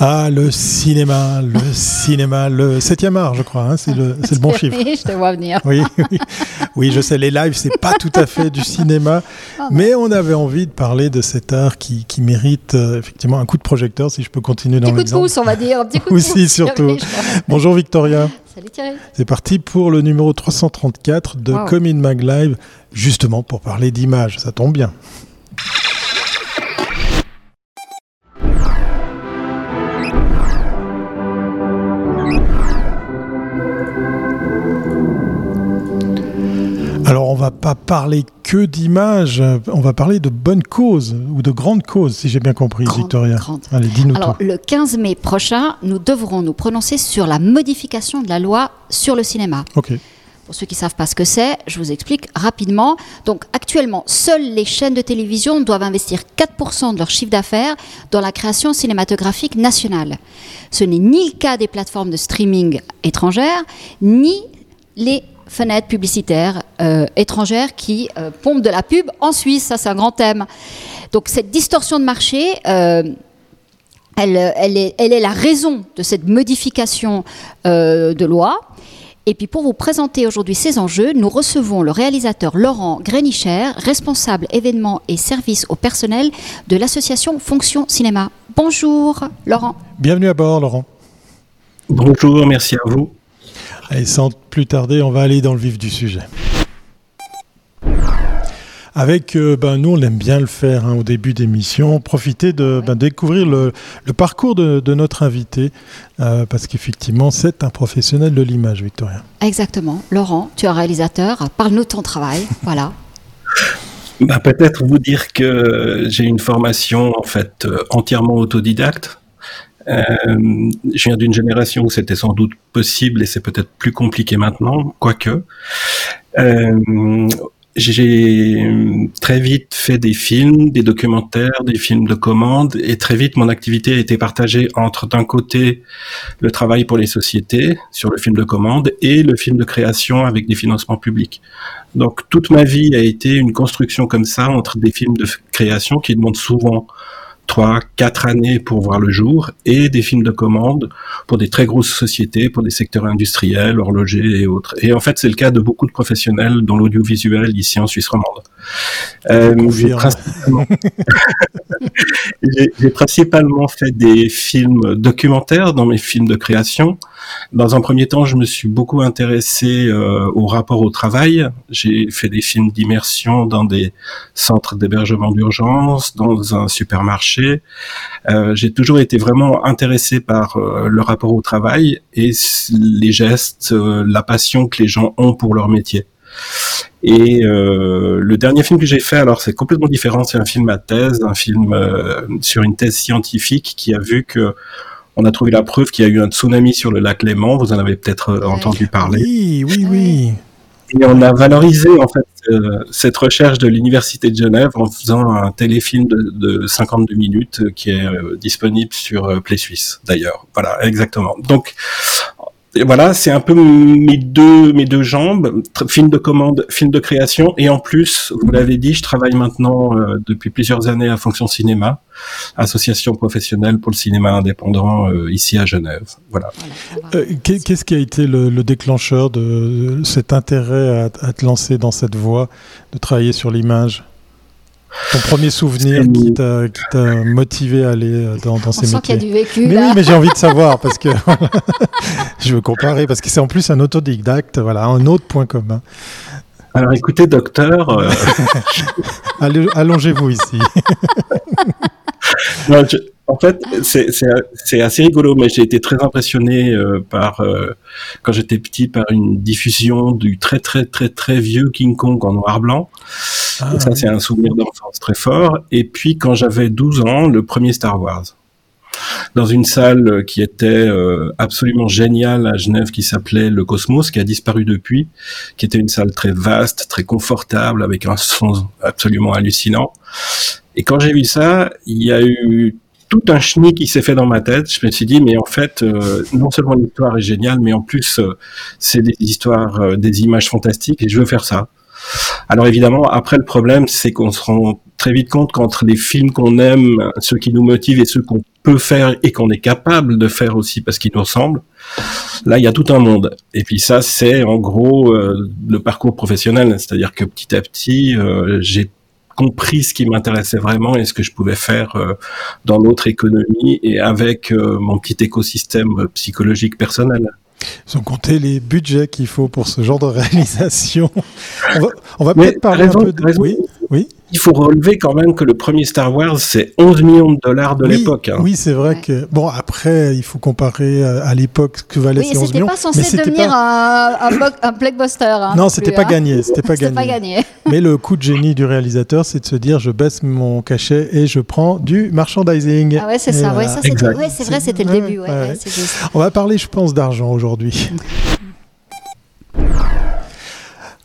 Ah, le cinéma, le cinéma, le 7e art, je crois, hein, c'est le, le bon chiffre. je te vois venir. Oui, oui, oui, je sais, les lives, c'est pas tout à fait du cinéma, oh, mais on avait envie de parler de cet art qui, qui mérite euh, effectivement un coup de projecteur, si je peux continuer dans l'exemple. Petit coup de pouce, on va dire, un petit coup de pouce. Aussi, surtout. Bonjour Victoria. Salut Thierry. C'est parti pour le numéro 334 de wow. Comin Mag Live, justement pour parler d'images, ça tombe bien. Alors on va pas parler que d'images, on va parler de bonnes causes ou de grandes causes, si j'ai bien compris, grande, Victoria. Grande. Allez, dis-nous Alors tout. le 15 mai prochain, nous devrons nous prononcer sur la modification de la loi sur le cinéma. Ok. Pour ceux qui ne savent pas ce que c'est, je vous explique rapidement. Donc actuellement, seules les chaînes de télévision doivent investir 4% de leur chiffre d'affaires dans la création cinématographique nationale. Ce n'est ni le cas des plateformes de streaming étrangères, ni les fenêtres publicitaires euh, étrangères qui euh, pompent de la pub en Suisse. Ça, c'est un grand thème. Donc cette distorsion de marché, euh, elle, elle, est, elle, est, la raison de cette modification de loi. Et puis pour vous présenter aujourd'hui ces enjeux, nous recevons le réalisateur Laurent Grenicher, responsable événements et services au personnel de l'association Fonction Cinéma. Bonjour Laurent. Bienvenue à bord Laurent. Bonjour, merci à vous. Et sans plus tarder, on va aller dans le vif du sujet. Avec, euh, ben, nous, on aime bien le faire hein, au début d'émission, profiter de ben, découvrir le, le parcours de, de, notre invité, euh, parce qu'effectivement, c'est un professionnel de l'image, Victoria. Exactement. Laurent, tu es un réalisateur, parle-nous de ton travail. Voilà. Bah, Peut-être vous dire que j'ai une formation en fait euh, entièrement autodidacte. Euh, je viens d'une génération où c'était sans doute possible et c'est peut-être plus compliqué maintenant, quoique. Euh, j'ai très vite fait des films, des documentaires, des films de commande, et très vite mon activité a été partagée entre d'un côté le travail pour les sociétés sur le film de commande et le film de création avec des financements publics. Donc toute ma vie a été une construction comme ça entre des films de création qui demandent souvent trois, quatre années pour voir le jour, et des films de commande pour des très grosses sociétés, pour des secteurs industriels, horlogers et autres. Et en fait, c'est le cas de beaucoup de professionnels dans l'audiovisuel ici en Suisse romande. Euh, j'ai, principalement... j'ai principalement fait des films documentaires dans mes films de création. Dans un premier temps, je me suis beaucoup intéressé euh, au rapport au travail. J'ai fait des films d'immersion dans des centres d'hébergement d'urgence, dans un supermarché. Euh, j'ai toujours été vraiment intéressé par euh, le rapport au travail et les gestes, euh, la passion que les gens ont pour leur métier. Et euh, le dernier film que j'ai fait, alors c'est complètement différent, c'est un film à thèse, un film euh, sur une thèse scientifique qui a vu que on a trouvé la preuve qu'il y a eu un tsunami sur le lac Léman. Vous en avez peut-être euh, entendu parler. Oui, oui, oui. Et on a valorisé en fait euh, cette recherche de l'université de Genève en faisant un téléfilm de, de 52 minutes euh, qui est euh, disponible sur Play Suisse d'ailleurs. Voilà, exactement. Donc et voilà, c'est un peu mes deux mes deux jambes, film de commande, film de création, et en plus, vous l'avez dit, je travaille maintenant euh, depuis plusieurs années à Fonction Cinéma, association professionnelle pour le cinéma indépendant euh, ici à Genève. Voilà. Euh, Qu'est-ce qui a été le, le, déclencheur de cet intérêt à, à te lancer dans cette voie, de travailler sur l'image? Ton premier souvenir qui t'a motivé à aller dans, dans On ces sent métiers. qu'il y a du vécu. Mais là. oui, mais j'ai envie de savoir parce que je veux comparer parce que c'est en plus un autodidacte, voilà, un autre point commun. Alors écoutez, docteur. Euh... Allongez-vous ici. Non, je, en fait, c'est assez rigolo, mais j'ai été très impressionné euh, par, euh, quand j'étais petit, par une diffusion du très très très très vieux King Kong en noir-blanc. Ah, ça, oui. c'est un souvenir d'enfance très fort. Et puis, quand j'avais 12 ans, le premier Star Wars dans une salle qui était euh, absolument géniale à Genève qui s'appelait le Cosmos, qui a disparu depuis, qui était une salle très vaste, très confortable, avec un son absolument hallucinant. Et quand j'ai vu ça, il y a eu tout un chenille qui s'est fait dans ma tête. Je me suis dit, mais en fait, euh, non seulement l'histoire est géniale, mais en plus, euh, c'est des histoires, euh, des images fantastiques, et je veux faire ça. Alors évidemment, après le problème, c'est qu'on se rend très vite compte qu'entre les films qu'on aime, ceux qui nous motivent et ceux qu'on peut faire et qu'on est capable de faire aussi parce qu'ils nous ressemblent, là il y a tout un monde. Et puis ça c'est en gros le parcours professionnel, c'est-à-dire que petit à petit j'ai compris ce qui m'intéressait vraiment et ce que je pouvais faire euh, dans notre économie et avec mon petit écosystème psychologique personnel. Ils ont compté les budgets qu'il faut pour ce genre de réalisation. On va, peut-être parler un peu de... Oui, oui il faut relever quand même que le premier Star Wars, c'est 11 millions de dollars de l'époque. Hein. Oui, c'est vrai que... Bon, après, il faut comparer à l'époque ce que valait ces 11 millions. Pas censé mais c'était devenir pas... un, un, blockbuster. Hein, non, c'était pas, hein. gagné. C'était pas, pas, gagné. mais le coup de génie du réalisateur, c'est de se dire, je baisse mon cachet et je prends du merchandising. Ah ouais, c'est ça. Ouais, ça ouais, c'est vrai, c'était le début. On va parler, je pense, d'argent aujourd'hui.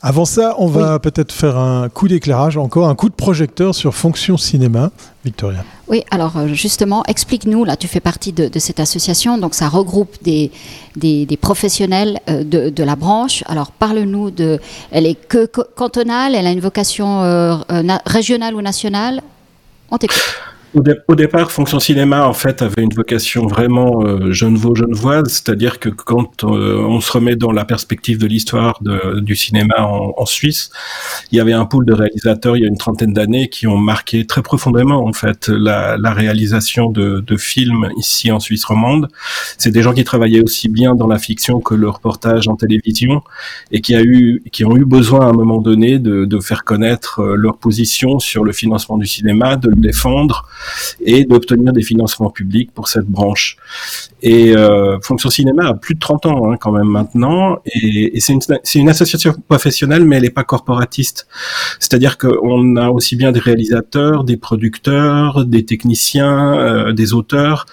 Avant ça, on va peut-être faire un coup d'éclairage, encore un coup de projecteur sur Fonction Cinéma. Victoria. Oui, alors euh, justement, explique-nous, là tu fais partie de, cette association, donc ça regroupe des, des, professionnels euh, de, la branche. Alors parle-nous de... Elle est que cantonale, elle a une vocation euh, régionale ou nationale? On t'écoute. Au, départ, Fonction Cinéma, en fait, avait une vocation vraiment euh, genevois-genevoise, c'est-à-dire que quand euh, on se remet dans la perspective de l'histoire du cinéma en, en, Suisse, il y avait un pool de réalisateurs il y a une trentaine d'années qui ont marqué très profondément, en fait, la, la réalisation de, de, films ici en Suisse romande. C'est des gens qui travaillaient aussi bien dans la fiction que le reportage en télévision et qui, a eu, qui ont eu besoin à un moment donné de, de faire connaître euh, leur position sur le financement du cinéma, de le défendre et d'obtenir des financements publics pour cette branche. Et euh, Fonction Cinéma a plus de 30 ans hein, quand même maintenant, et, et c'est une, une, association professionnelle, mais elle n'est pas corporatiste. C'est-à-dire qu'on a aussi bien des réalisateurs, des producteurs, des techniciens, euh, des auteurs,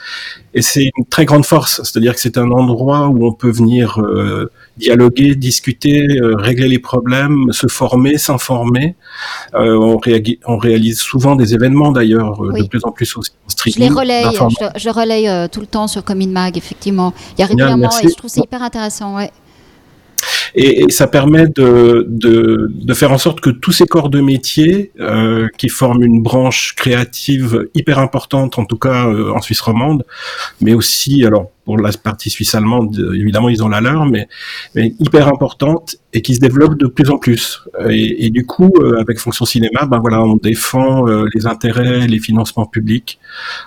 et c'est une très grande force. C'est-à-dire que c'est un endroit où on peut venir euh, dialoguer, discuter, euh, régler les problèmes, se former, s'informer. Euh, on, on, réalise souvent des événements d'ailleurs, de plus en plus aussi en. Je les relaye, je, je relaye tout le temps sur Commune Mag, effectivement. Il y a régulièrement, et je trouve c'est hyper intéressant. Ouais. Et, ça permet de, faire en sorte que tous ces corps de métier euh, qui forment une branche créative hyper importante, en tout cas euh, en Suisse romande, mais aussi, alors pour la partie suisse allemande, évidemment ils ont la leur, mais, hyper importante et qui se développe de plus en plus. Et, du coup, euh, avec Fonction Cinéma, ben voilà, on défend les intérêts, les financements publics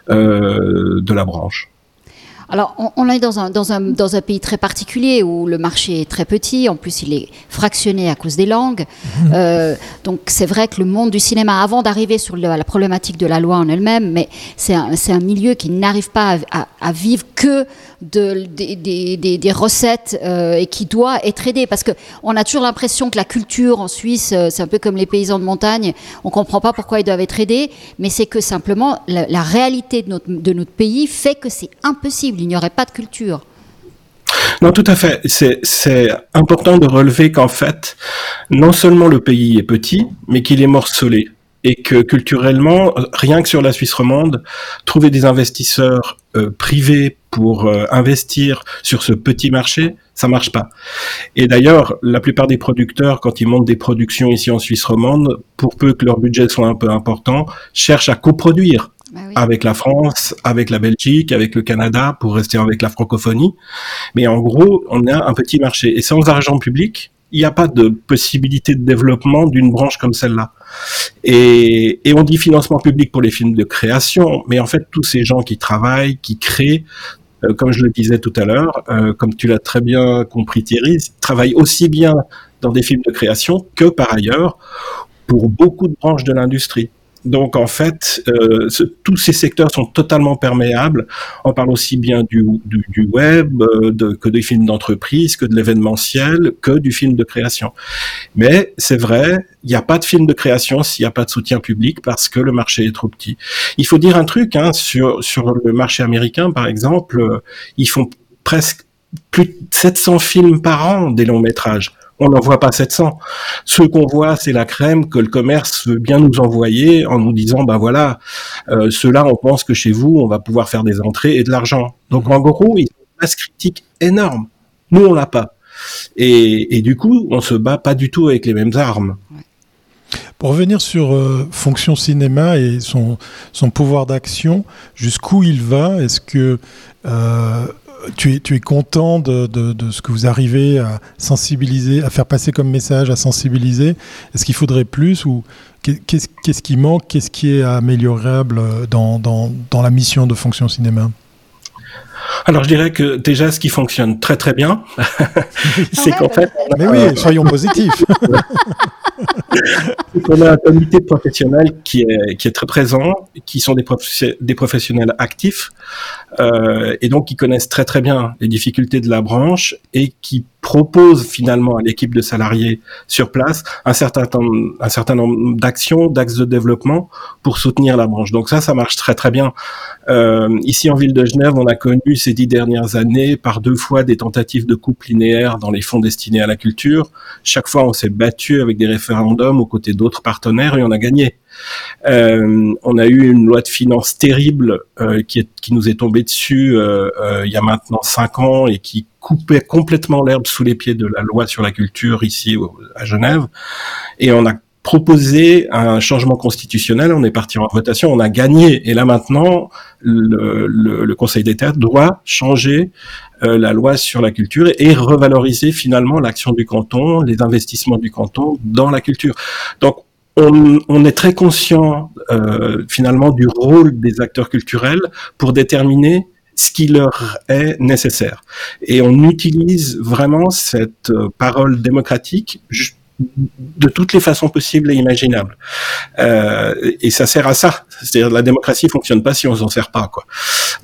de la branche. Alors, on, est dans un, dans, un, dans un, pays très particulier où le marché est très petit. En plus, il est fractionné à cause des langues. Mhm. Euh, donc, c'est vrai que le monde du cinéma, avant d'arriver sur la problématique de la loi en elle-même, mais c'est un, un, milieu qui n'arrive pas à, à, vivre que de, des, des, des recettes euh, et qui doit être aidé. Parce qu'on a toujours l'impression que la culture en Suisse, euh, c'est un peu comme les paysans de montagne. On ne comprend pas pourquoi ils doivent être aidés, mais c'est que simplement la, la réalité de notre, de notre pays fait que c'est impossible il n'y aurait pas de culture. Non, tout à fait. C'est important de relever qu'en fait, non seulement le pays est petit, mais qu'il est morcelé. Et que culturellement, rien que sur la Suisse romande, trouver des investisseurs euh, privés pour euh, investir sur ce petit marché, ça marche pas. Et d'ailleurs, la plupart des producteurs, quand ils montent des productions ici en Suisse romande, pour peu que leur budget soit un peu important, cherchent à coproduire bah avec la France, avec la Belgique, avec le Canada, pour rester avec la francophonie. Mais en gros, on a un petit marché. Et sans argent public, il n'y a pas de possibilité de développement d'une branche comme celle-là. Et, on dit financement public pour les films de création, mais en fait, tous ces gens qui travaillent, qui créent, euh, comme je le disais tout à l'heure, euh, comme tu l'as très bien compris Thierry, travaillent aussi bien dans des films de création que par ailleurs pour beaucoup de branches de l'industrie. Donc en fait, euh, tous ces secteurs sont totalement perméables. On parle aussi bien du, du, du web, euh, de, que des films d'entreprise, que de l'événementiel, que du film de création. Mais c'est vrai, il n'y a pas de film de création s'il n'y a pas de soutien public parce que le marché est trop petit. Il faut dire un truc hein, sur sur le marché américain, par exemple, euh, ils font presque plus de 700 films par an des longs métrages on n'en voit pas 700. Ce qu'on voit, c'est la crème que le commerce veut bien nous envoyer en nous disant, ben voilà, euh, ceux-là, on pense que chez vous, on va pouvoir faire des entrées et de l'argent. Donc en gros, ils ont une masse critique énorme. Nous, on l'a pas. Et, du coup, on se bat pas du tout avec les mêmes armes. Pour revenir sur euh, Fonction Cinéma et son, pouvoir d'action, jusqu'où il va? Est-ce que euh, tu, es, tu es content de, de, ce que vous arrivez à sensibiliser, à faire passer comme message, à sensibiliser? Est-ce qu'il faudrait plus ou qu'est-ce, qu'est-ce qui manque? Qu'est-ce qui est améliorable dans, dans, dans la mission de Fonction Cinéma? Alors je dirais que déjà ce qui fonctionne très très bien, c'est qu'en fait... Mais oui, soyons positifs. on a un comité professionnel qui est, qui est très présent, qui sont des, des professionnels actifs, euh, et donc qui connaissent très très bien les difficultés de la branche et qui proposent finalement à l'équipe de salariés sur place un certain, temps, un certain nombre d'actions, d'axes de développement pour soutenir la branche. Donc ça, ça marche très très bien. Euh, ici en ville de Genève, on a connu ces dix dernières années par deux fois des tentatives de coupe linéaire dans les fonds destinés à la culture. Chaque fois, on s'est battu avec des référendums aux côtés d'autres partenaires et on a gagné. Euh, on a eu une loi de finances terrible euh, qui, qui nous est tombée dessus euh, il y a maintenant cinq ans et qui coupait complètement l'herbe sous les pieds de la loi sur la culture ici à Genève. Et on a proposé un changement constitutionnel, on est parti en votation, on a gagné. Et là maintenant, le, Conseil d'État doit changer la loi sur la culture et revaloriser finalement l'action du canton, les investissements du canton dans la culture. Donc on, est très conscient euh, finalement du rôle des acteurs culturels pour déterminer ce qui leur est nécessaire. Et on utilise vraiment cette euh, parole démocratique de toutes les façons possibles et imaginables. Euh, et ça sert à ça. C'est-à-dire la démocratie fonctionne pas si on s'en sert pas. Quoi.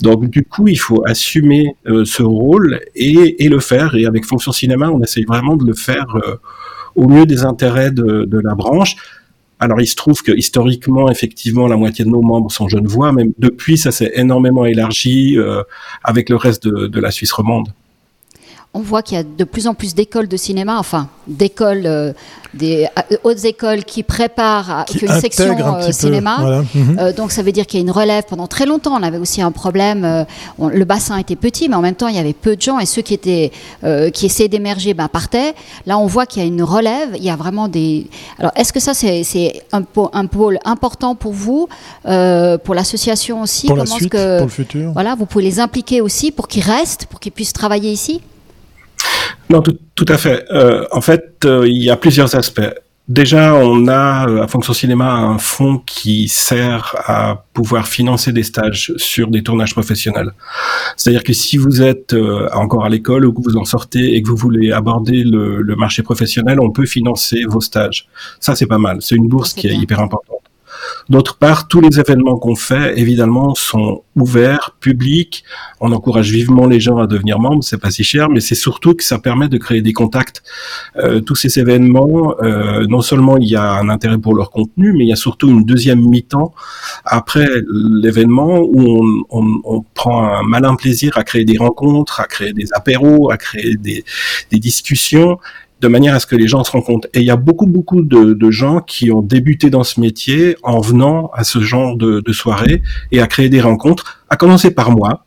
Donc du coup, il faut assumer ce rôle et, le faire. Et avec Fonction Cinéma, on essaye vraiment de le faire au mieux des intérêts de, de la branche alors il se trouve que historiquement, effectivement, la moitié de nos membres sont genevois, mais depuis, ça s'est énormément élargi euh, avec le reste de, de la Suisse romande on voit qu'il y a de plus en plus d'écoles de cinéma, enfin d'écoles, euh, des euh, hautes écoles qui préparent qui une section euh, cinéma. Mhm. donc ça veut dire qu'il y a une relève. Pendant très longtemps, on avait aussi un problème. le bassin était petit, mais en même temps, il y avait peu de gens et ceux qui étaient qui essayaient d'émerger ben, partaient. Là, on voit qu'il y a une relève. Il y a vraiment des. Alors, est-ce que ça c'est un, un, pôle important pour vous, pour l'association aussi? Pour la suite, que, pour le futur. Voilà, vous pouvez les impliquer aussi pour qu'ils restent, pour qu'ils puissent travailler ici? Non, tout, tout à fait. Euh, en fait, euh, il y a plusieurs aspects. Déjà, on a euh, à Fonction Cinéma un fonds qui sert à pouvoir financer des stages sur des tournages professionnels. C'est-à-dire que si vous êtes euh, encore à l'école ou que vous en sortez et que vous voulez aborder le, le marché professionnel, on peut financer vos stages. Ça, c'est pas mal. C'est une bourse qui est hyper importante. D'autre part, tous les événements qu'on fait, évidemment, sont ouverts, publics. On encourage vivement les gens à devenir membres. C'est pas si cher, mais c'est surtout que ça permet de créer des contacts. Euh, tous ces événements, euh, non seulement il y a un intérêt pour leur contenu, mais il y a surtout une deuxième mi-temps après l'événement où on, prend un malin plaisir à créer des rencontres, à créer des apéros, à créer des, des discussions de manière à ce que les gens se rendent compte. Et il y a beaucoup, beaucoup de, gens qui ont débuté dans ce métier en venant à ce genre de, de soirée et à créer des rencontres, à commencer par moi,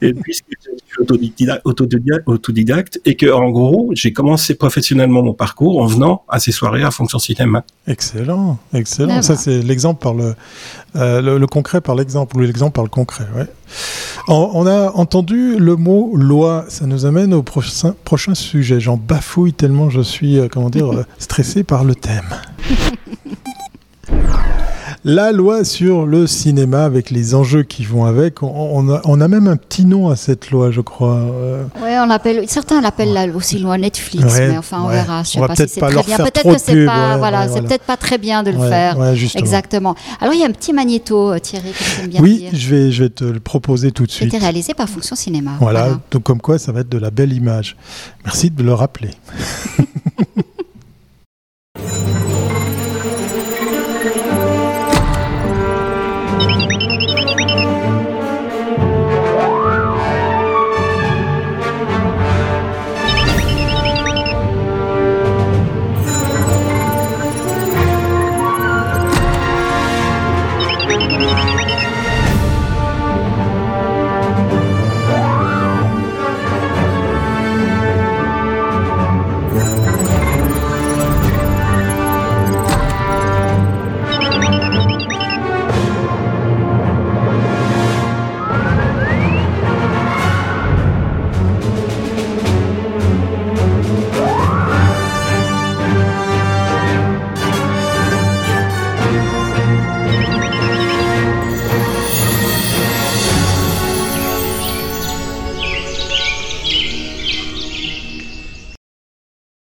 et puisque je suis autodidacte, et que en gros, j'ai commencé professionnellement mon parcours en venant à ces soirées à fonction cinéma. Excellent, excellent. Ça, c'est l'exemple par le, euh, le, concret par l'exemple, ou l'exemple par le concret. Ouais. On, a entendu le mot loi. Ça nous amène au prochain, prochain sujet. J'en bafouille tellement je suis, euh, comment dire, euh, stressé par le thème. La loi sur le cinéma avec les enjeux qui vont avec. On, a, même un petit nom à cette loi, je crois. Euh. Oui, on l'appelle. Certains l'appellent aussi loi Netflix, mais enfin on verra. Je sais pas si c'est très bien. Peut-être que c'est pas, voilà, peut-être pas très bien de le faire. Exactement. Alors il y a un petit magnéto, euh, Thierry, que bien Oui, je vais, je vais te le proposer tout de suite. C'était réalisé par Fonction Cinéma. Voilà. Donc comme quoi, ça va être de la belle image. Merci de le rappeler.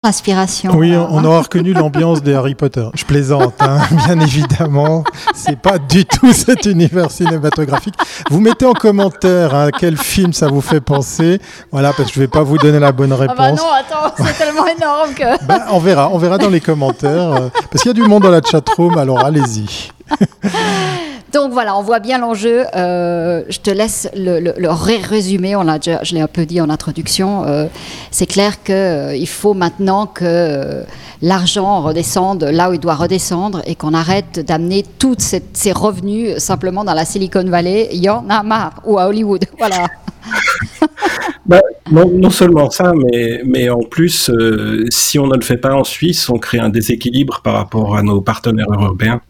Inspiration. Oui, on aura reconnu l'ambiance des Harry Potter. Je plaisante, hein, bien évidemment. C'est pas du tout cet univers cinématographique. Vous mettez en commentaire hein, quel film ça vous fait penser. Voilà, parce que je vais pas vous donner la bonne réponse. Ah bah non, attends, c'est tellement énorme que. Ben, on verra, on verra dans les commentaires. Euh, parce qu'il y a du monde dans la chatroom, alors allez-y. Donc voilà, on voit bien l'enjeu. Euh, je te laisse le, le, résumer. On a je l'ai un peu dit en introduction. Euh, c'est clair qu'il euh, faut maintenant que l'argent redescende là où il doit redescendre et qu'on arrête d'amener tous ces revenus simplement dans la Silicon Valley. Il y en a marre. Ou à Hollywood. Voilà. Bah, non, seulement ça, mais, mais en plus, si on ne le fait pas en Suisse, on crée un déséquilibre par rapport à nos partenaires européens.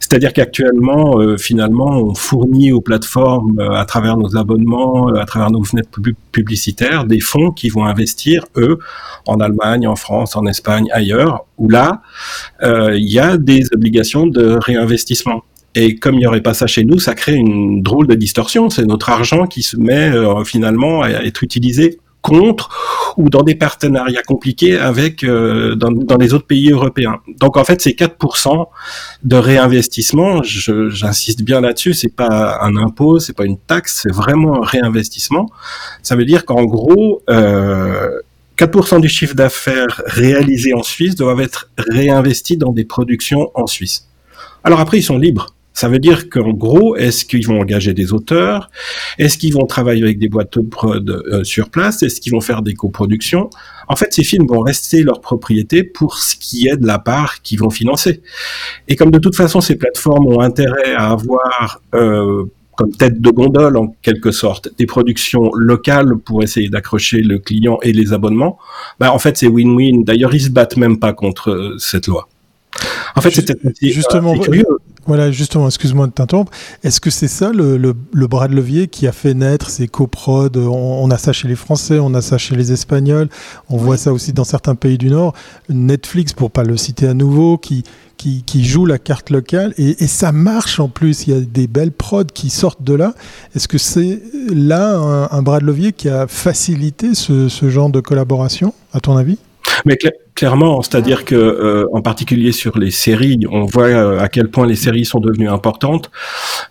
C'est-à-dire qu'actuellement, euh, finalement, on fournit aux plateformes, euh, à travers nos abonnements, euh, à travers nos fenêtres publicitaires, des fonds qui vont investir, eux, en Allemagne, en France, en Espagne, ailleurs, où là, il y a des obligations de réinvestissement. Et comme il n'y aurait pas ça chez nous, ça crée une drôle de distorsion. C'est notre argent qui se met finalement à être utilisé contre ou dans des partenariats compliqués avec euh, dans, dans, les autres pays européens. Donc en fait, ces 4% de réinvestissement, j'insiste bien là-dessus, c'est pas un impôt, c'est pas une taxe, c'est vraiment un réinvestissement. Ça veut dire qu'en gros, euh, 4% du chiffre d'affaires réalisé en Suisse doivent être réinvestis dans des productions en Suisse. Alors après, ils sont libres ça veut dire qu'en gros, est-ce qu'ils vont engager des auteurs? Est-ce qu'ils vont travailler avec des boîtes de prod euh, sur place? Est-ce qu'ils vont faire des coproductions? En fait, ces films vont rester leur propriété pour ce qui est de la part qu'ils vont financer. Et comme de toute façon, ces plateformes ont intérêt à avoir euh, comme tête de gondole en quelque sorte des productions locales pour essayer d'accrocher le client et les abonnements, bah en fait c'est win-win. D'ailleurs, ils se battent même pas contre euh, cette loi. En fait, c'était justement curieux. Voilà, justement, excuse-moi de t'interrompre. Est-ce que c'est ça le, le, bras de levier qui a fait naître ces coprods on, on, a ça chez les Français, on a ça chez les Espagnols, on voit ça aussi dans certains pays du Nord. Netflix, pour pas le citer à nouveau, qui, qui, qui joue la carte locale et, et, ça marche en plus. Il y a des belles prods qui sortent de là. Est-ce que c'est là un, un, bras de levier qui a facilité ce, ce genre de collaboration, à ton avis? Mais Clairement, c'est-à-dire que euh, en particulier sur les séries, on voit euh, à quel point les séries sont devenues importantes,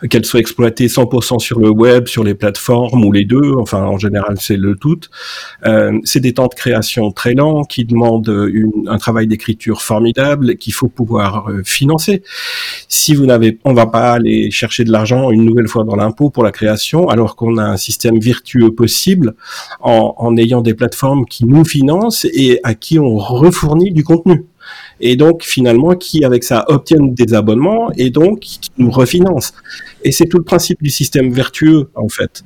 qu'elles soient exploitées 100% sur le web, sur les plateformes ou les deux. Enfin, en général, c'est le tout. Euh, c'est des temps de création très lents qui demandent une, un travail d'écriture formidable qu'il faut pouvoir euh, financer. Si vous n'avez, on va pas aller chercher de l'argent une nouvelle fois dans l'impôt pour la création, alors qu'on a un système virtueux possible en, en ayant des plateformes qui nous financent et à qui on fournit du contenu. Et donc, finalement, qui, avec ça, obtiennent des abonnements et donc qui nous refinancent. Et c'est tout le principe du système vertueux, en fait.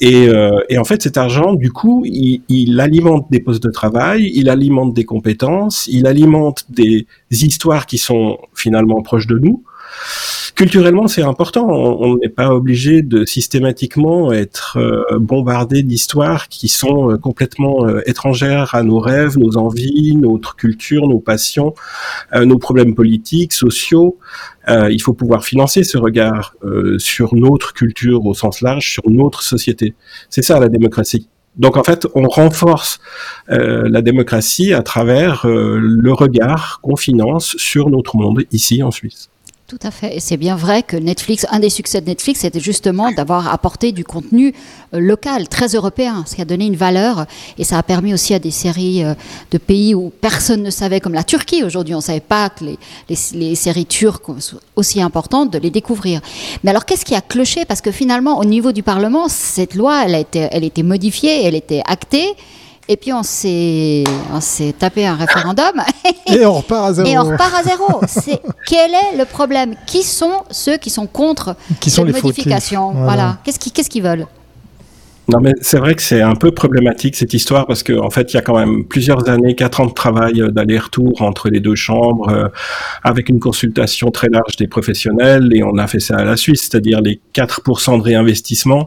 Et, euh, et en fait, cet argent, du coup, il, il, alimente des postes de travail, il alimente des compétences, il alimente des histoires qui sont finalement proches de nous culturellement, c'est important. On n'est pas obligé de systématiquement être euh, bombardé d'histoires qui sont euh, complètement euh, étrangères à nos rêves, nos envies, notre culture, nos passions, nos problèmes politiques, sociaux. il faut pouvoir financer ce regard sur notre culture au sens large, sur notre société. C'est ça la démocratie. Donc en fait, on renforce la démocratie à travers le regard qu'on finance sur notre monde ici en Suisse. Tout à fait. Et c'est bien vrai que Netflix, un des succès de Netflix, c'était justement d'avoir apporté du contenu euh, local, très européen, ce qui a donné une valeur. Et ça a permis aussi à des séries euh, de pays où personne ne savait, comme la Turquie aujourd'hui, on ne savait pas que les, séries turques sont aussi importantes, de les découvrir. Mais alors, qu'est-ce qui a cloché? Parce que finalement, au niveau du Parlement, cette loi, elle a été, elle a été modifiée, elle était actée. Et puis on s'est, on s'est tapé un référendum. Et on repart à zéro. Et on repart à zéro. C'est, quel est le problème? Qui sont ceux qui sont contre qui cette sont modification? Voilà. Qu'est-ce qu'ils, qu'est-ce qu'ils veulent? Non, mais c'est vrai que c'est un peu problématique cette histoire parce qu'en en fait, il y a quand même plusieurs années, quatre ans de travail euh, d'aller-retour entre les deux chambres, euh, avec une consultation très large des professionnels, et on a fait ça à la Suisse, c'est-à-dire les 4% de réinvestissement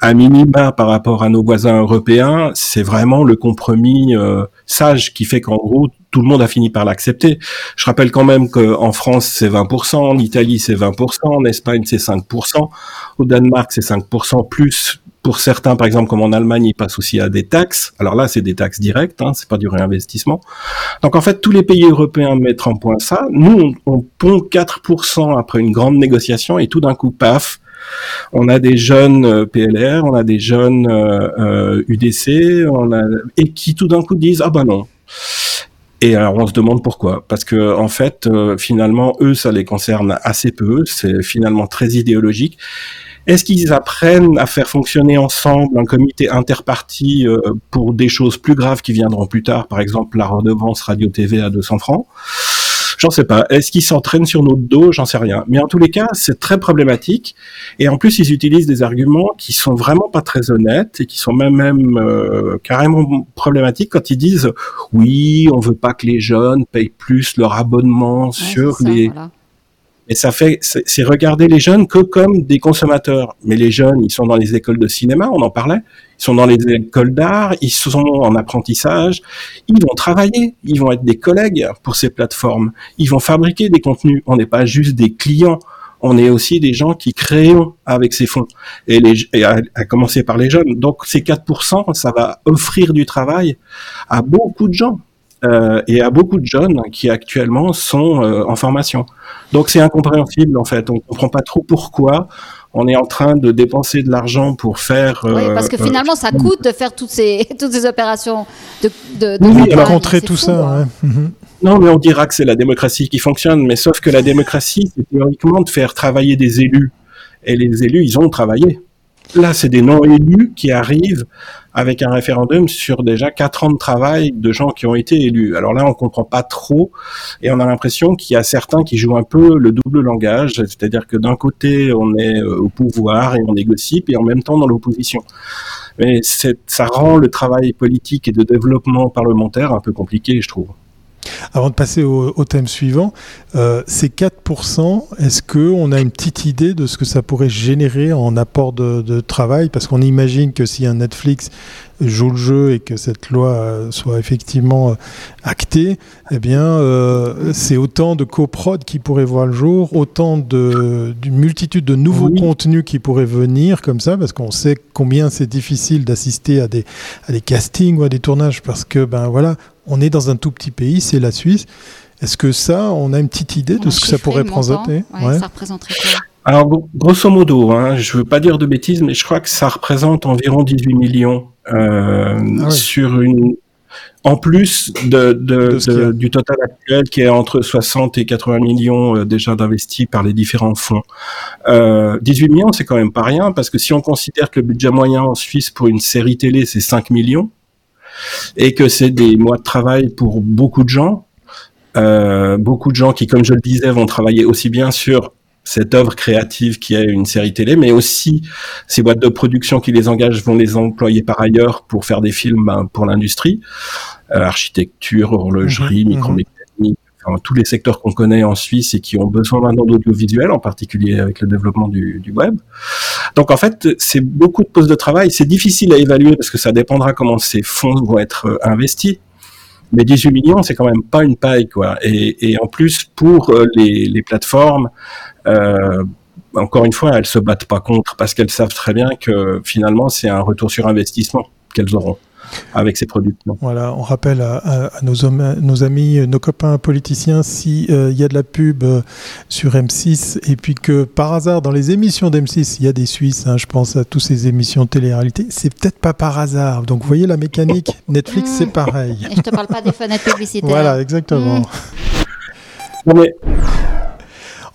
à minima par rapport à nos voisins européens, c'est vraiment le compromis euh, sage qui fait qu'en gros tout le monde a fini par l'accepter. Je rappelle quand même qu'en France c'est 20%, en Italie c'est 20%, en Espagne c'est 5%, au Danemark c'est 5% plus Pour certains, par exemple, comme en Allemagne, ils passent aussi à des taxes. Alors là, c'est des taxes directes, hein, c'est pas du réinvestissement. Donc en fait, tous les pays européens mettent en point ça. Nous, on, on pond 4% après une grande négociation et tout d'un coup, paf, on a des jeunes euh, PLR, on a des jeunes euh, UDC, euh, a, et qui tout d'un coup disent ah ben non. Et alors on se demande pourquoi, parce que en fait finalement eux ça les concerne assez peu, c'est finalement très idéologique. Est-ce qu'ils apprennent à faire fonctionner ensemble un comité interparti pour des choses plus graves qui viendront plus tard, par exemple la redevance radio-TV à 200 francs? J'en sais pas. Est-ce qu'ils s'entraînent sur notre dos? J'en sais rien. Mais en tous les cas, c'est très problématique. Et en plus, ils utilisent des arguments qui sont vraiment pas très honnêtes et qui sont même, même euh, carrément problématiques quand ils disent oui, on veut pas que les jeunes payent plus leur abonnement sur les. Et ça fait, c'est regarder les jeunes que comme des consommateurs. Mais les jeunes, ils sont dans les écoles de cinéma, on en parlait. Ils sont dans les écoles d'art, ils sont en apprentissage. Ils vont travailler, ils vont être des collègues pour ces plateformes. Ils vont fabriquer des contenus. On n'est pas juste des clients. On est aussi des gens qui créons avec ces fonds. Et, les, et à, commencer par les jeunes. Donc ces 4%, ça va offrir du travail à beaucoup de gens. Euh, et à beaucoup de jeunes qui actuellement sont euh, en formation. Donc c'est incompréhensible en fait. On comprend pas trop pourquoi on est en train de dépenser de l'argent pour faire. oui, parce que euh, finalement, ça coûte de faire toutes ces toutes ces opérations de de, de oui, contrer tout ça. Mhm. Non, mais on dira que c'est la démocratie qui fonctionne, mais sauf que la démocratie, c'est théoriquement de faire travailler des élus. Et les élus, ils ont travaillé. Là, c'est des non-élus qui arrivent avec un référendum sur déjà quatre ans de travail de gens qui ont été élus. Alors là, on comprend pas trop et on a l'impression qu'il y a certains qui jouent un peu le double langage, c'est-à-dire que d'un côté, on est euh, au pouvoir et on négocie, et en même temps dans l'opposition. Mais ça rend le travail politique et de développement parlementaire un peu compliqué, je trouve. Avant de passer au, thème suivant, euh, ces 4%, est-ce qu'on a une petite idée de ce que ça pourrait générer en apport de, travail? Parce qu'on imagine que si un Netflix joue le jeu et que cette loi euh, soit effectivement euh, actée, eh bien, c'est autant de coprod qui pourraient voir le jour, autant d'une multitude de nouveaux contenus qui pourraient venir comme ça, parce qu'on sait combien c'est difficile d'assister à des, à des castings ou à des tournages, parce que, ben voilà, on est dans un tout petit pays, c'est la Suisse. Est-ce que ça, on a une petite idée de ce que ça pourrait représenter Ça représenterait quoi Alors, grosso modo, hein, je ne veux pas dire de bêtises, mais je crois que ça représente environ 18 millions euh, ah sur une. En plus de, du total actuel qui est entre 60 et 80 millions euh, déjà d'investis par les différents fonds. Euh, 18 millions, c'est quand même pas rien parce que si on considère que le budget moyen en Suisse pour une série télé c'est 5 millions, et que c'est des mois de travail pour beaucoup de gens. Euh, beaucoup de gens qui, comme je le disais, vont travailler aussi bien sur cette œuvre créative qui est une série télé, mais aussi ces boîtes de production qui les engagent vont les employer par ailleurs pour faire des films ben, pour l'industrie, euh, architecture, horlogerie, mmh, micromécanique, tous les secteurs qu'on connaît en Suisse et qui ont besoin maintenant d'audiovisuel, en particulier avec le développement du, du web. Donc en fait, c'est beaucoup de postes de travail. C'est difficile à évaluer parce que ça dépendra comment ces fonds vont être euh, investis. Mais 18 millions, c'est quand même pas une paille, quoi. Et, en plus, pour euh, les, les plateformes, euh, encore une fois, elles se battent pas contre parce qu'elles savent très bien que finalement, c'est un retour sur investissement qu'elles auront avec ces produits. Voilà, on rappelle à, nos, nos, amis, nos copains politiciens, s'il euh, il y a de la pub euh, sur M6 et puis que par hasard dans les émissions d'M6 il y a des Suisses, hein, je pense à toutes ces émissions de télé-réalité, c'est peut-être pas par hasard. Donc vous voyez la mécanique, Netflix c'est pareil. Et je te parle pas des fenêtres publicitaires. Voilà, exactement. Mmh.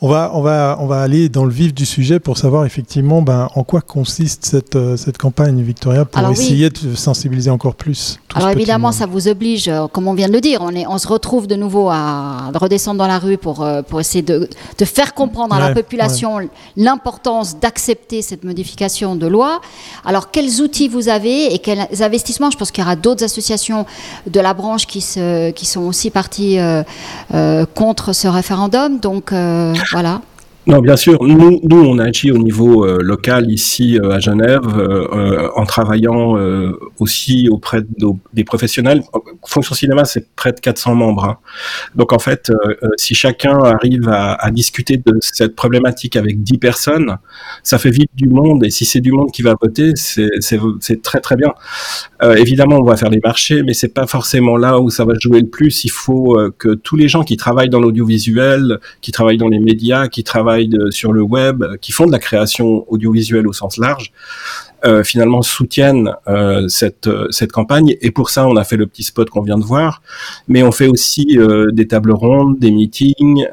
On va, on, va, on va aller dans le vif du sujet pour savoir effectivement ben, en quoi consiste cette, euh, cette campagne, Victoria, pour essayer de sensibiliser encore plus. Alors évidemment, ça vous oblige, euh, comme on vient de le dire, on, est, on se retrouve de nouveau à redescendre dans la rue pour, euh, pour essayer de, de faire comprendre à la population l'importance d'accepter cette modification de loi. Alors quels outils vous avez et quels investissements? Je pense qu'il y aura d'autres associations de la branche qui, se, qui sont aussi parties contre ce référendum. Donc voilà. Non, bien sûr. Nous, nous, on agit au niveau euh, local ici euh, à Genève, euh, en travaillant aussi auprès des professionnels. Fonction Cinéma, c'est près de 400 membres. Hein. Donc en fait, si chacun arrive à, discuter de cette problématique avec 10 personnes, ça fait vite du monde. Et si c'est du monde qui va voter, c'est très très bien. évidemment, on va faire les marchés, mais c'est pas forcément là où ça va jouer le plus. Il faut que tous les gens qui travaillent dans l'audiovisuel, qui travaillent dans les médias, qui travaillent sur le web, qui font de la création audiovisuelle au sens large, euh, finalement soutiennent euh, cette cette campagne. Et pour ça, on a fait le petit spot qu'on vient de voir, mais on fait aussi euh, des tables rondes, des meetings.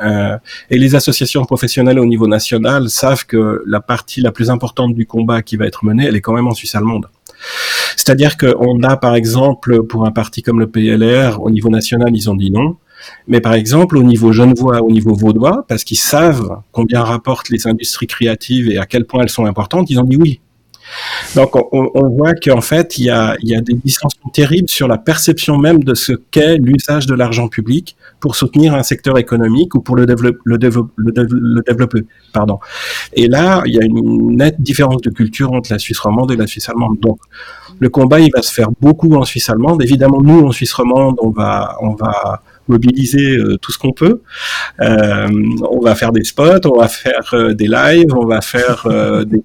et les associations professionnelles au niveau national savent que la partie la plus importante du combat qui va être menée, elle est quand même en Suisse allemande. C'est-à-dire qu'on a, par exemple, pour un parti comme le PLR, au niveau national, ils ont dit non. Mais par exemple, au niveau genevois, au niveau vaudois, parce qu'ils savent combien rapportent les industries créatives et à quel point elles sont importantes, ils ont dit oui. Donc on, voit qu'en fait, il y, a, des dissensions terribles sur la perception même de ce qu'est l'usage de l'argent public pour soutenir un secteur économique ou pour le, développer. Le, développer pardon. Et là, il y a une nette différence de culture entre la Suisse romande et la Suisse allemande. Donc le combat, il va se faire beaucoup en Suisse allemande. Évidemment, nous, en Suisse romande, on va, on va mobiliser euh, tout ce qu'on peut. Euh, on va faire des spots, on va faire euh, des lives, on va faire des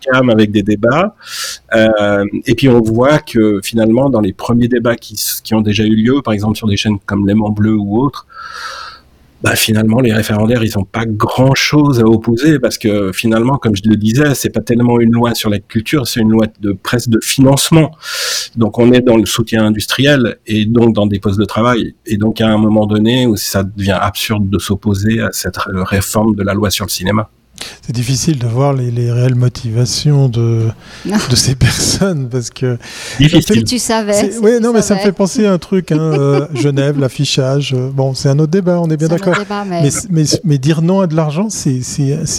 cam avec des débats. et puis on voit que finalement, dans les premiers débats qui, qui ont déjà eu lieu, par exemple sur des chaînes comme L'aimant bleu ou autres, bah finalement les référendaires ils n'ont pas grand chose à opposer parce que finalement comme je le disais c'est pas tellement une loi sur la culture c'est une loi de presse de financement. Donc on est dans le soutien industriel et donc dans des postes de travail. Et donc à un moment donné où ça devient absurde de s'opposer à cette réforme de la loi sur le cinéma c'est difficile de voir les, réelles motivations de, de ces personnes parce que. Difficile. Tu savais. Oui, non, mais ça me fait penser à un truc. Hein, euh, Genève, l'affichage. Euh, bon, c'est un autre débat, on est bien d'accord. Mais... Mais, mais, dire non à de l'argent, c'est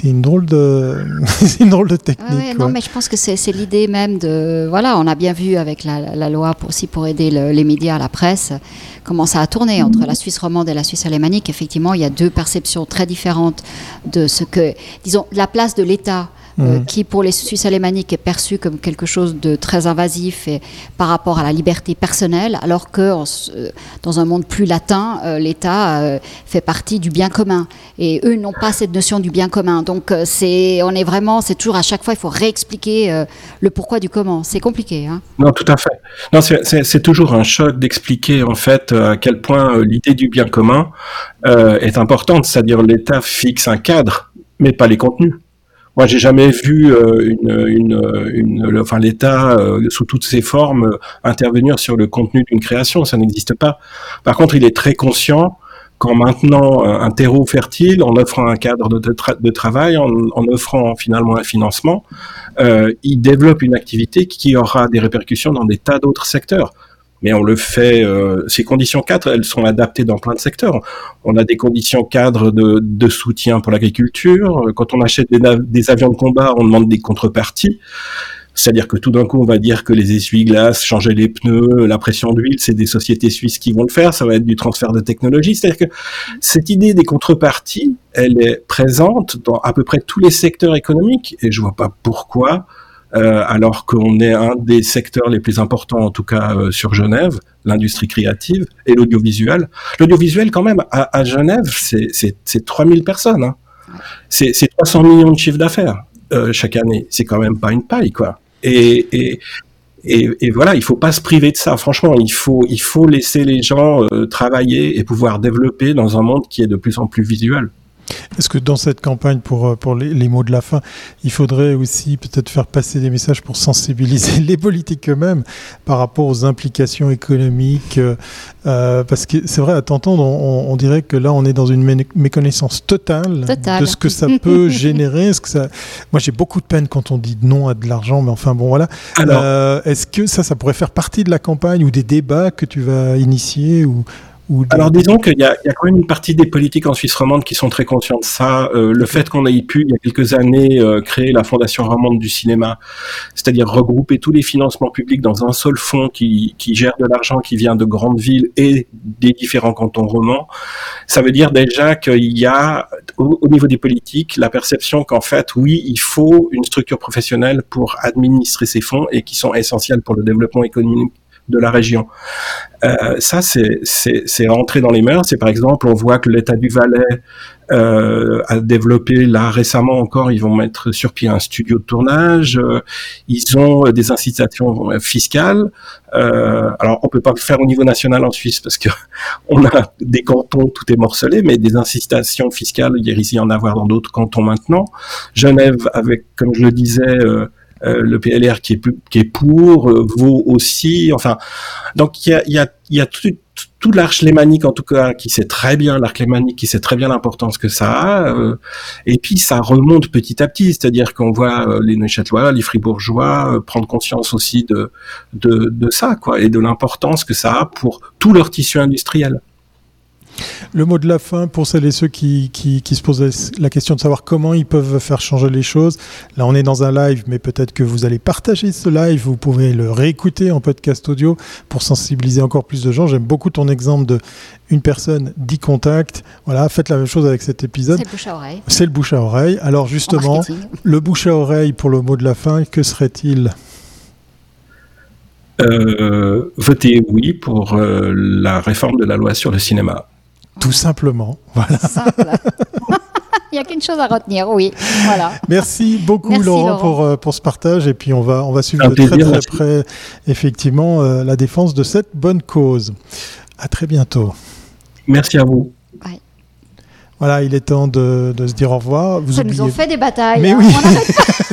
une drôle de, une drôle de technique. non, mais je pense que c'est l'idée même de. Voilà, on a bien vu avec la, la loi pour, aussi pour aider les médias, la presse comment ça a tourné entre la Suisse romande et la Suisse alémanique. Effectivement, il y a deux perceptions très différentes de ce que, disons, la place de l'État mmh. qui pour les Suisses alémaniques est perçu comme quelque chose de très invasif et, par rapport à la liberté personnelle, alors que euh, dans un monde plus latin, euh, l'État fait partie du bien commun. Et eux n'ont pas cette notion du bien commun. Donc c'est, on est vraiment, c'est toujours à chaque fois, il faut réexpliquer le pourquoi du comment. C'est compliqué. Hein non, tout à fait. Non, c'est toujours un choc d'expliquer en fait à quel point l'idée du bien commun est importante. C'est-à-dire l'État fixe un cadre, mais pas les contenus. Moi, j'ai jamais vu euh, une, une, une, enfin l'État euh, sous toutes ses formes euh, intervenir sur le contenu d'une création. Ça n'existe pas. Par contre, il est très conscient qu'en maintenant un terreau fertile, en offrant un cadre de, travail, en, en, offrant finalement un financement, il développe une activité qui aura des répercussions dans des tas d'autres secteurs mais on le fait. Euh, ces conditions cadres, elles sont adaptées dans plein de secteurs. On a des conditions cadres de, soutien pour l'agriculture. Quand on achète des, des, avions de combat, on demande des contreparties. C'est-à-dire que tout d'un coup, on va dire que les essuie-glaces, changer les pneus, la pression d'huile, c'est des sociétés suisses qui vont le faire. Ça va être du transfert de technologie. C'est-à-dire que cette idée des contreparties, elle est présente dans à peu près tous les secteurs économiques. Et je vois pas pourquoi alors qu'on est un des secteurs les plus importants, en tout cas euh, sur Genève, l'industrie créative et l'audiovisuel. L'audiovisuel, quand même, à, Genève, c'est 3000 personnes. Hein. C'est 300 millions de chiffres d'affaires euh, chaque année. C'est quand même pas une paille, quoi. Et, et, et, voilà, il faut pas se priver de ça. Franchement, il faut, il faut laisser les gens travailler et pouvoir développer dans un monde qui est de plus en plus visuel. Est-ce que dans cette campagne, pour, euh, pour les, mots de la fin, il faudrait aussi peut-être faire passer des messages pour sensibiliser les politiques eux-mêmes par rapport aux implications économiques euh, euh, Parce que c'est vrai, à t'entendre, on, dirait que là, on est dans une méconnaissance totale de ce que ça peut générer. Est-ce que ça... Moi, j'ai beaucoup de peine quand on dit non à de l'argent, mais enfin, bon, voilà. Est-ce que ça, ça pourrait faire partie de la campagne ou des débats que tu vas initier ou Alors disons qu'il y, a quand même une partie des politiques en Suisse romande qui sont très conscients de ça. Euh, le fait qu'on ait pu, il y a quelques années, euh, créer la Fondation romande du cinéma, c'est-à-dire regrouper tous les financements publics dans un seul fonds qui, qui gère de l'argent qui vient de grandes villes et des différents cantons romans, ça veut dire déjà qu'il y a, au, au, niveau des politiques, la perception qu'en fait, oui, il faut une structure professionnelle pour administrer ces fonds et qui sont essentiels pour le développement économique de la région. Euh, ça, c'est rentré dans les mœurs. C'est par exemple, on voit que l'État du Valais euh, a développé là récemment encore, ils vont mettre sur pied un studio de tournage. Euh, ils ont des incitations fiscales. Euh, alors, on peut pas le faire au niveau national en Suisse parce que on a des cantons, tout est morcelé, mais des incitations fiscales, il y a ici en avoir dans d'autres cantons maintenant. Genève, avec, comme je le disais. Euh, euh, le PLR qui est, qui est pour euh, vaut aussi. Enfin, donc il y a, y a, y a tout, tout lémanique en tout cas qui sait très bien l'arc lémanique qui sait très bien l'importance que ça a euh, et puis ça remonte petit à petit c'est-à-dire qu'on voit les Neuchâtelois les Fribourgeois prendre conscience aussi de, de, de ça quoi et de l'importance que ça a pour tout leur tissu industriel. Le mot de la fin pour celles et ceux qui, qui, qui, se posent la question de savoir comment ils peuvent faire changer les choses. Là, on est dans un live, mais peut-être que vous allez partager ce live. Vous pouvez le réécouter en podcast audio pour sensibiliser encore plus de gens. J'aime beaucoup ton exemple de une personne, 10 contacts. Voilà, faites la même chose avec cet épisode. C'est le bouche à oreille. C'est le bouche à oreille. Alors justement, le bouche à oreille pour le mot de la fin, que serait-il? Euh, Votez oui pour euh, la réforme de la loi sur le cinéma. Tout simplement. Voilà. Il n'y a qu'une chose à retenir, oui. Voilà. Merci beaucoup Laurent, Pour, euh, pour ce partage et puis on va, on va suivre de très très près effectivement euh, la défense de cette bonne cause. À très bientôt. Merci à vous. Voilà, il est temps de, de se dire au revoir. Vous Ça nous ont fait des batailles. Mais hein. oui. On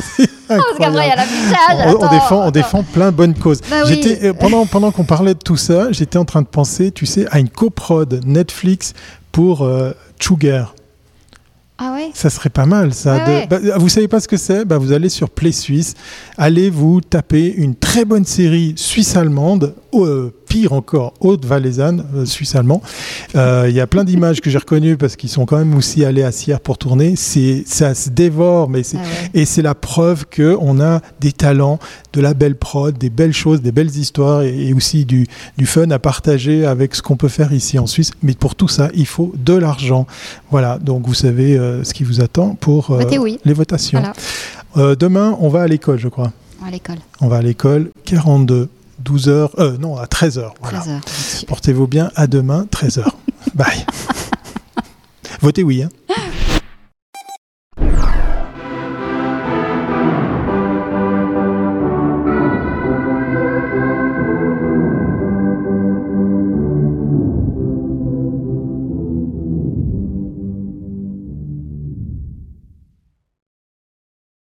on, on, défend, on défend plein de bonnes causes. Bah oui. Euh, pendant pendant qu'on parlait de tout ça, j'étais en train de penser, tu sais, à une coprode Netflix pour euh, Sugar. Ah ouais? Ça serait pas mal, ça. De... bah, vous savez pas ce que c'est? Bah, Vous allez sur Play Suisse, allez vous taper une très bonne série suisse-allemande, euh, pire encore, haute-valaisanne, euh, suisse-allemand. Euh, il y a plein d'images que j'ai reconnues parce qu'ils sont quand même aussi allés à Sierre pour tourner. C'est, ça se dévore, mais c'est, Ah ouais. et c'est la preuve qu'on a des talents, de la belle prod, des belles choses, des belles histoires et, et aussi du, du fun à partager avec ce qu'on peut faire ici en Suisse. Mais pour tout ça, il faut de l'argent. Voilà, donc vous savez euh, ce qui vous attend pour oui. les votations. Voilà. Demain, on va à l'école, je crois. À l'école. On va à l'école, 42, 12 heures, euh, non, à 13 heures. Voilà. 13 heures. là-dessus. Portez-vous bien, à demain, 13 heures. Bye. Votez oui. Hein.